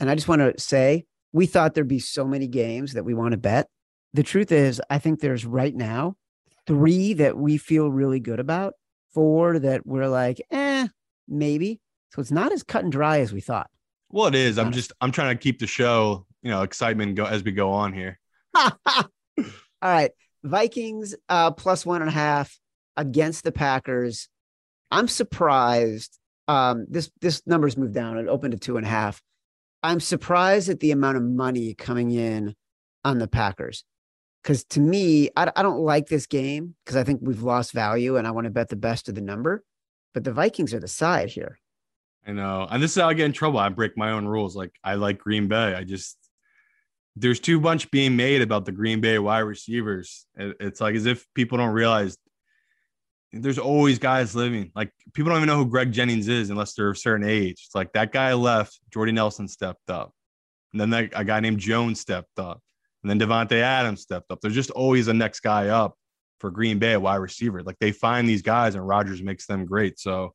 and I just want to say, we thought there'd be so many games that we want to bet. The truth is, I think there's right now three that we feel really good about, four that we're like, eh, maybe. So it's not as cut and dry as we thought. Well, it is. I'm just I'm trying to keep the show, you know, excitement go as we go on here. [laughs] All right. Vikings uh plus one and a half against the Packers. I'm surprised. Um, this this number's moved down. It opened to two and a half. I'm surprised at the amount of money coming in on the Packers. Because to me, I, I don't like this game because I think we've lost value and I want to bet the best of the number. But the Vikings are the side here. I know. And this is how I get in trouble. I break my own rules. Like I like Green Bay. I just there's too much being made about the Green Bay wide receivers. It- It's like as if people don't realize there's always guys living. Like people don't even know who Greg Jennings is unless they're a certain age. It's like that guy left, Jordy Nelson stepped up. And then that, a guy named Jones stepped up. And then Davante Adams stepped up. There's just always a next guy up for Green Bay, wide receiver. Like they find these guys and Rodgers makes them great. So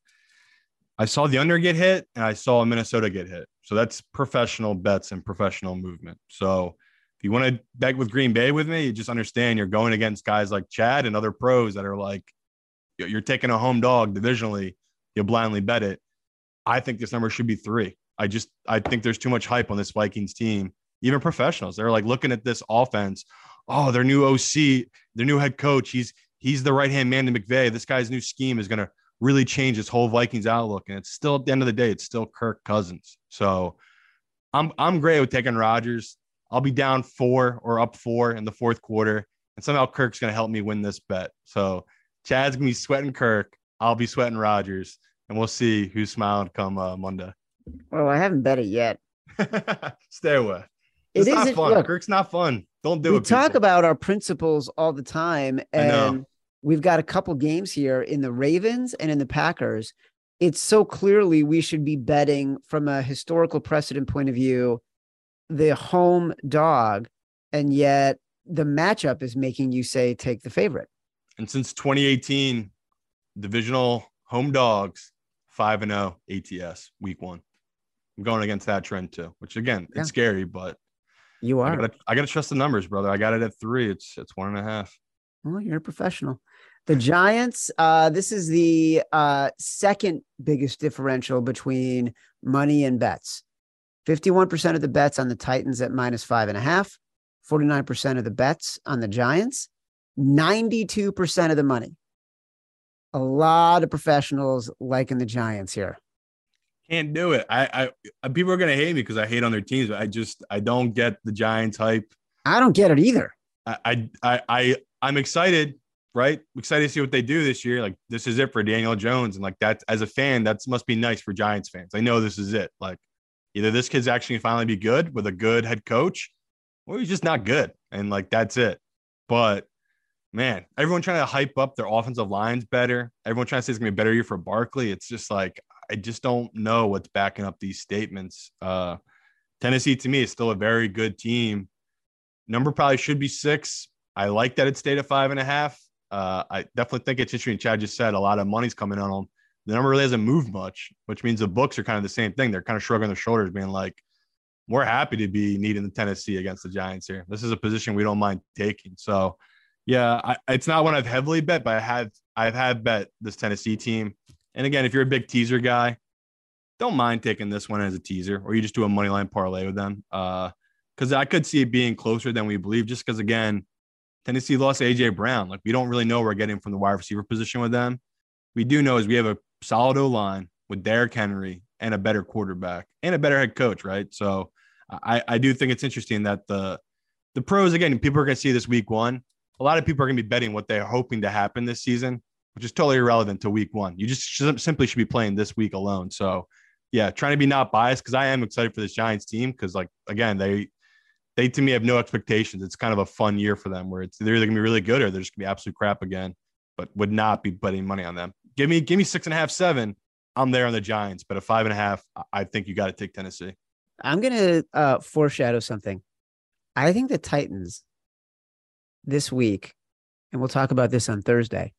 I saw the under get hit and I saw Minnesota get hit. So that's professional bets and professional movement. So if you want to bet with Green Bay with me, you just understand you're going against guys like Chad and other pros that are like, you're taking a home dog divisionally, you blindly bet it. I think this number should be three. I just I think there's too much hype on this Vikings team. Even professionals, they're like looking at this offense. Oh, their new OC, their new head coach. He's he's the right hand man to McVay. This guy's new scheme is going to really change this whole Vikings outlook. And it's still at the end of the day, it's still Kirk Cousins. So I'm I'm great with taking Rodgers. I'll be down four or up four in the fourth quarter, and somehow Kirk's going to help me win this bet. So Chad's gonna be sweating Kirk. I'll be sweating Rodgers, and we'll see who's smiling come uh, Monday. Well, I haven't bet it yet. [laughs] Stay away. It's not isn't- fun. look, Kirk's not fun. Don't do we it. We talk people. about our principles all the time, and we've got a couple games here in the Ravens and in the Packers. It's so clearly we should be betting from a historical precedent point of view, the home dog, and yet the matchup is making you say take the favorite. And since 2018, divisional home dogs, 5 and 0 ATS week one. I'm going against that trend too, which again, Yeah. it's scary, but You I are. gotta, I gotta trust the numbers, brother. I got it at three. It's it's one and a half. Well, you're a professional. The Giants, uh, this is the uh, second biggest differential between money and bets. 51% of the bets on the Titans at minus five and a half, 49% of the bets on the Giants, 92% of the money. A lot of professionals liking the Giants here. Can't do it. I, I uh, people are gonna hate me because I hate on their teams. But I just I don't get the Giants hype. I don't get it either. I I I, I I'm excited, right? excited to see what they do this year. Like this is it for Daniel Jones, and like that as a fan, that must be nice for Giants fans. I know this is it. Like either this kid's actually finally be good with a good head coach, or he's just not good, and like that's it. But man, everyone trying to hype up their offensive lines better. Everyone trying to say it's gonna be a better year for Barkley. It's just like I just don't know what's backing up these statements. Uh, Tennessee to me is still a very good team. Number probably should be six. I like that it stayed at five and a half. Uh, I definitely think it's interesting. Chad just said a lot of money's coming on them. The number really hasn't moved much, which means the books are kind of the same thing. They're kind of shrugging their shoulders, being like, "We're happy to be needing the Tennessee against the Giants here. This is a position we don't mind taking." So, yeah, I, it's not one I've heavily bet, but I have I've had bet this Tennessee team. And again, if you're a big teaser guy, don't mind taking this one as a teaser, or you just do a money line parlay with them. Uh, because I could see it being closer than we believe, just because again, Tennessee lost AJ Brown. Like we don't really know we're getting from the wide receiver position with them. We do know is we have a solid O line with Derrick Henry and a better quarterback and a better head coach, right? So I, I do think it's interesting that the the pros again, people are gonna see this week one. A lot of people are gonna be betting what they're hoping to happen this season, which is totally irrelevant to week one. You just should- simply should be playing this week alone. So yeah, trying to be not biased because I am excited for this Giants team because like again, they they to me have no expectations. It's kind of a fun year for them where it's they're either gonna be really good or they're just gonna be absolute crap again, but would not be betting money on them. Give me give me six and a half, seven. I'm there on the Giants, but a five and a half, I- think you got to take Tennessee. I'm going to uh, foreshadow something. I think the Titans this week, and we'll talk about this on Thursday,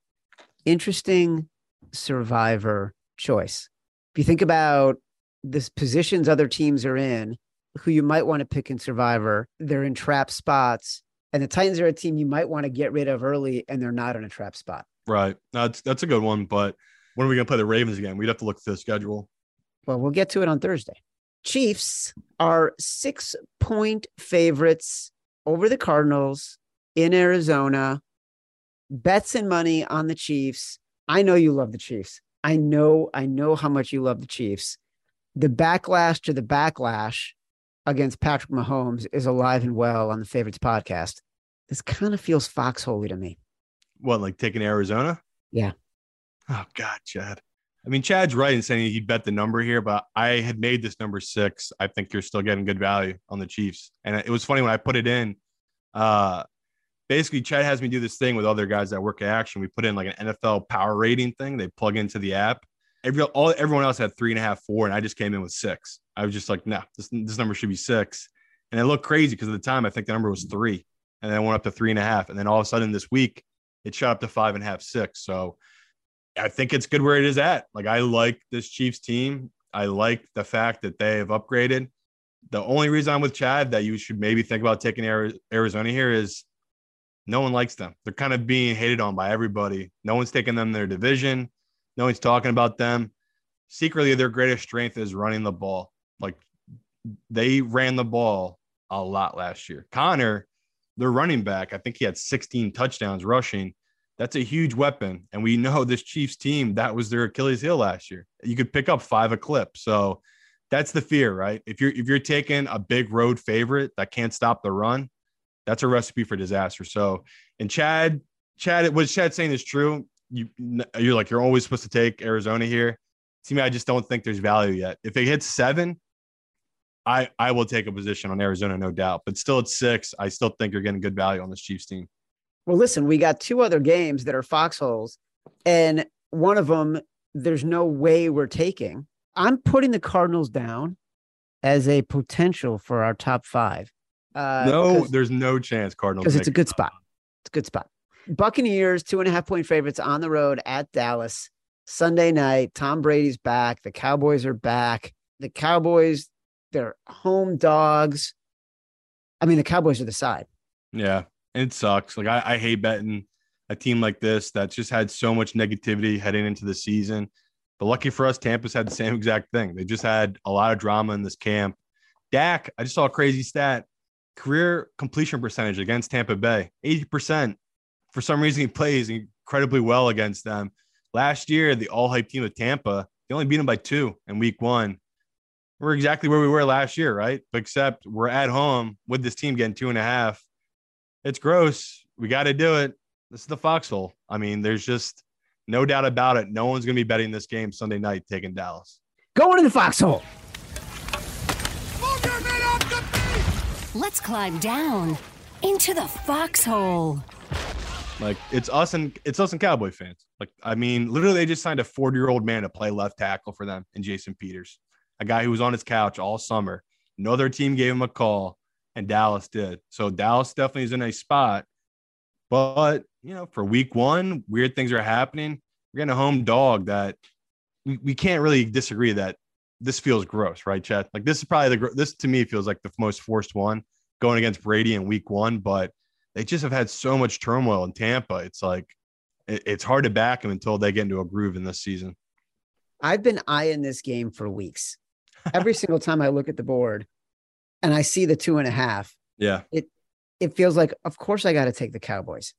interesting survivor choice. If you think about the positions other teams are in, who you might want to pick in survivor, they're in trap spots. And the Titans are a team you might want to get rid of early, and they're not in a trap spot. Right. That's that's a good one. But when are we gonna play the Ravens again? We'd have to look at the schedule. Well, we'll get to it on Thursday. Chiefs are six point favorites over the Cardinals in Arizona. Bets and money on the Chiefs. I know you love the Chiefs. I know, I know how much you love the Chiefs. The backlash to the backlash against Patrick Mahomes is alive and well on the Favorites podcast. This kind of feels foxholey to me. What, like taking Arizona? Yeah. Oh God, Chad. I mean, Chad's right in saying he'd bet the number here, but I had made this number six. I think you're still getting good value on the Chiefs. And it was funny when I put it in. Uh, basically, Chad has me do this thing with other guys that work at Action. We put in like an NFL power rating thing. They plug into the app. Every all everyone else had three and a half, four, and I just came in with six. I was just like, no, this this number should be six. And it looked crazy because at the time I think the number was three, and then it went up to three and a half, and then all of a sudden this week it shot up to five and a half, six. So I think it's good where it is at. Like I like this Chiefs team. I like the fact that they have upgraded. The only reason I'm with Chad that you should maybe think about taking Arizona here is no one likes them. They're kind of being hated on by everybody. No one's taking them their division. No one's talking about them. Secretly, their greatest strength is running the ball. Like they ran the ball a lot last year. Conner, their running back, I think he had 16 touchdowns rushing that's a huge weapon. And we know this Chiefs team, that was their Achilles heel last year. You could pick up five a clip. So that's the fear, right? If you're if you're taking a big road favorite that can't stop the run, that's a recipe for disaster. So and Chad, Chad, what Chad saying is true. You you're like you're always supposed to take Arizona here. To me, I just don't think there's value yet. If it hits seven, I I will take a position on Arizona, no doubt. But still at six, I still think you're getting good value on this Chiefs team. Well, listen, we got two other games that are foxholes, and one of them, there's no way we're taking. I'm putting the Cardinals down as a potential for our top five. Uh, no, there's no chance Cardinals because it's a good spot. It's a good spot. Buccaneers two and a half point favorites on the road at Dallas Sunday night. Tom Brady's back. The Cowboys are back. The Cowboys, they're home dogs. I mean, the Cowboys are the side. Yeah it sucks. Like I, I hate betting a team like this that's just had so much negativity heading into the season. But lucky for us, Tampa's had the [laughs] same exact thing. They just had a lot of drama in this camp. Dak, I just saw a crazy stat. Career completion percentage against Tampa Bay, 80%. For some reason, he plays incredibly well against them. Last year, the all hype team of Tampa, they only beat them by two in week one. We're exactly where we were last year, right? Except we're at home with this team getting two and a half it's gross. We got to do it. This is the foxhole. I mean, there's just no doubt about it. No one's going to be betting this game Sunday night taking Dallas. Going to the foxhole. Let's climb down into the foxhole. Like it's us and it's us and Cowboy fans. Like I mean, literally, they just signed a 40 year old man to play left tackle for them, and Jason Peters, a guy who was on his couch all summer. No other team gave him a call and Dallas did. So Dallas definitely is in a spot. But, you know, for week one, weird things are happening. We're getting a home dog that we, we can't really disagree that this feels gross, right, Chad? Like this is probably the this to me feels like the most forced one going against Brady in week one, but they just have had so much turmoil in Tampa. It's like it, it's hard to back them until they get into a groove in this season. I've been eyeing this game for weeks. Every [laughs] single time I look at the board, and I see the two and a half, yeah, it it feels like, of course, I got to take the Cowboys,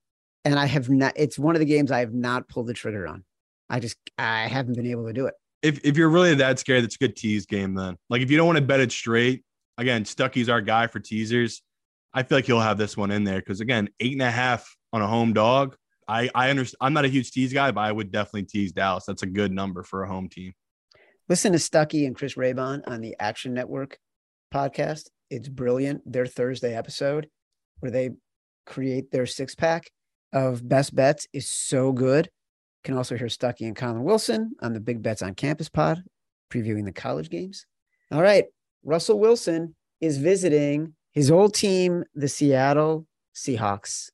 and I have not. It's one of the games I have not pulled the trigger on. I just I haven't been able to do it. If if you're really that scared, that's a good tease game then. Like if you don't want to bet it straight, again, Stuckey's our guy for teasers. I feel like he'll have this one in there because again, eight and a half on a home dog. I I understand. I'm not a huge tease guy, but I would definitely tease Dallas. That's a good number for a home team. Listen to Stucky and Chris Raybon on the Action Network podcast. It's brilliant. Their Thursday episode where they create their six pack of best bets is so good. You can also hear Stuckey and Collin Wilson on the Big Bets on Campus pod, previewing the college games. All right. Russell Wilson is visiting his old team, the Seattle Seahawks.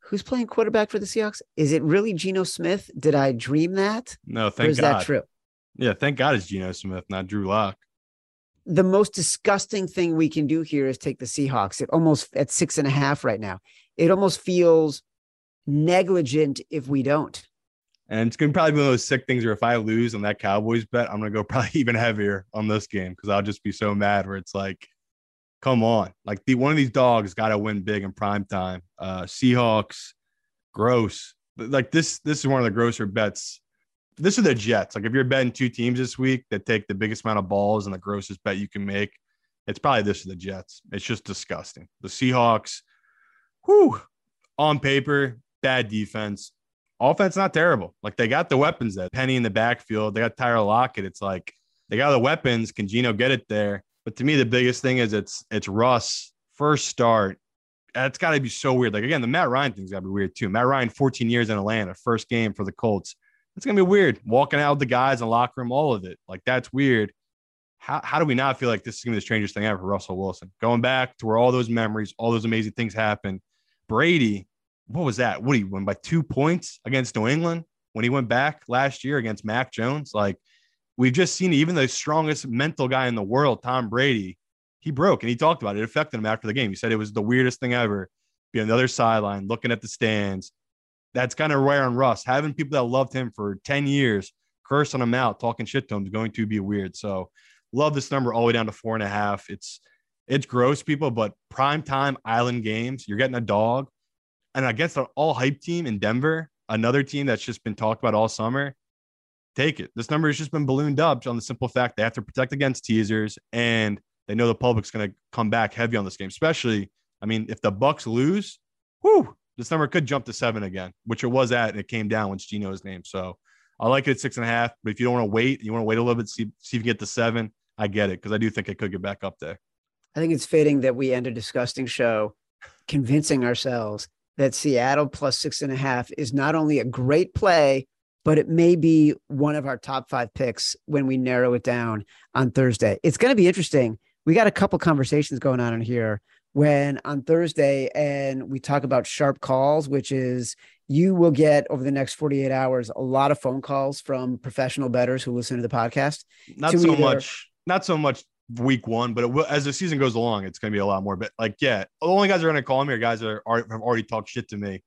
Who's playing quarterback for the Seahawks? Is it really Geno Smith? Did I dream that? No, thank or is God. that true? Yeah, thank God it's Geno Smith, not Drew Lock the most disgusting thing we can do here is take the Seahawks. It almost at six and a half right now. It almost feels negligent if we don't. And it's gonna probably be one of those sick things where if I lose on that Cowboys bet, I'm gonna go [laughs] probably even heavier on this game because I'll just be so mad where it's like, come on. Like the one of these dogs gotta win big in prime time. Uh Seahawks, gross. Like this, this is one of the grosser bets this is the Jets. Like if you're betting two teams this week that take the biggest amount of balls and the grossest bet you can make, it's probably this is the Jets. It's just disgusting. The Seahawks, whew, on paper, bad defense, offense not terrible. Like they got the weapons that Penny in the backfield, they got Tyler Lockett. It's like they got the weapons. Can Geno get it there? But to me, the biggest thing is it's it's Russ first start. That's got to be so weird. Like again, the Matt Ryan thing's got to be weird too. Matt Ryan, 14 years in Atlanta, first game for the Colts. It's gonna be weird. Walking out with the guys in the locker room, all of it. Like that's weird. How, how do we not feel like this is gonna be the strangest thing ever for Russell Wilson? Going back to where all those memories, all those amazing things happen. Brady, what was that? What he won by two points against New England when he went back last year against Mac Jones. Like we've just seen even the strongest mental guy in the world, Tom Brady, he broke and he talked about it. It affected him after the game. He said it was the weirdest thing ever. Be on the other sideline, looking at the stands. That's kind of rare on Russ. Having people that loved him for 10 years cursing him out, talking shit to him is going to be weird. So love this number all the way down to four and a half. It's it's gross, people, but prime time island games, you're getting a dog. And against an all hype team in Denver, another team that's just been talked about all summer, take it. This number has just been ballooned up on the simple fact they have to protect against teasers and they know the public's going to come back heavy on this game. Especially, I mean, if the Bucs lose, whoo, this number could jump to seven again, which it was at, and it came down once Geno's name. So I like it at six and a half. But if you don't want to wait, you want to wait a little bit, see, see if you get to seven. I get it because I do think it could get back up there. I think it's fitting that we end a disgusting show convincing ourselves that Seattle plus six and a half is not only a great play, but it may be one of our top five picks when we narrow it down on Thursday. It's going to be interesting. We got a couple conversations going on in here when on Thursday, and we talk about sharp calls, which is you will get over the next 48 hours a lot of phone calls from professional bettors who listen to the podcast. Not so either- much, not so much week one, but it will, as the season goes along, it's going to be a lot more. But like, yeah, the only guys that are going to call me are guys that are, are, have already talked shit to me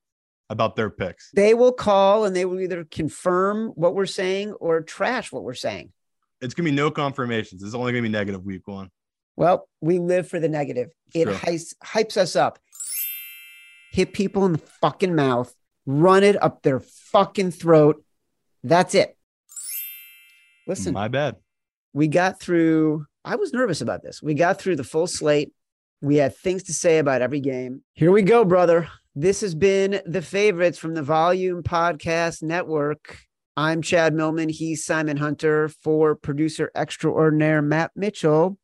about their picks. They will call and they will either confirm what we're saying or trash what we're saying. It's going to be no confirmations. It's only going to be negative week one. Well, we live for the negative. It hypes us up. Hit people in the fucking mouth, run it up their fucking throat. That's it. Listen, My bad. we got through, I was nervous about this. We got through the full slate. We had things to say about every game. Here we go, brother. This has been the favorites from the Volume Podcast Network. I'm Chad Millman. He's Simon Hunter for producer extraordinaire Matt Mitchell.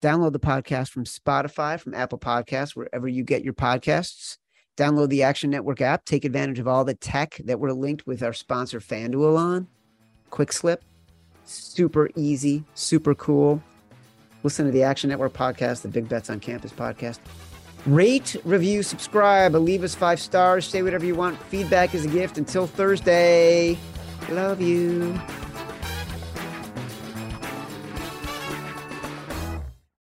Download the podcast from Spotify, from Apple Podcasts, wherever you get your podcasts. Download the Action Network app. Take advantage of all the tech that we're linked with our sponsor FanDuel on. Quick slip, super easy, super cool. Listen to the Action Network podcast, the Big Bets on Campus podcast. Rate, review, subscribe, leave us five stars, say whatever you want. Feedback is a gift. Until Thursday, love you.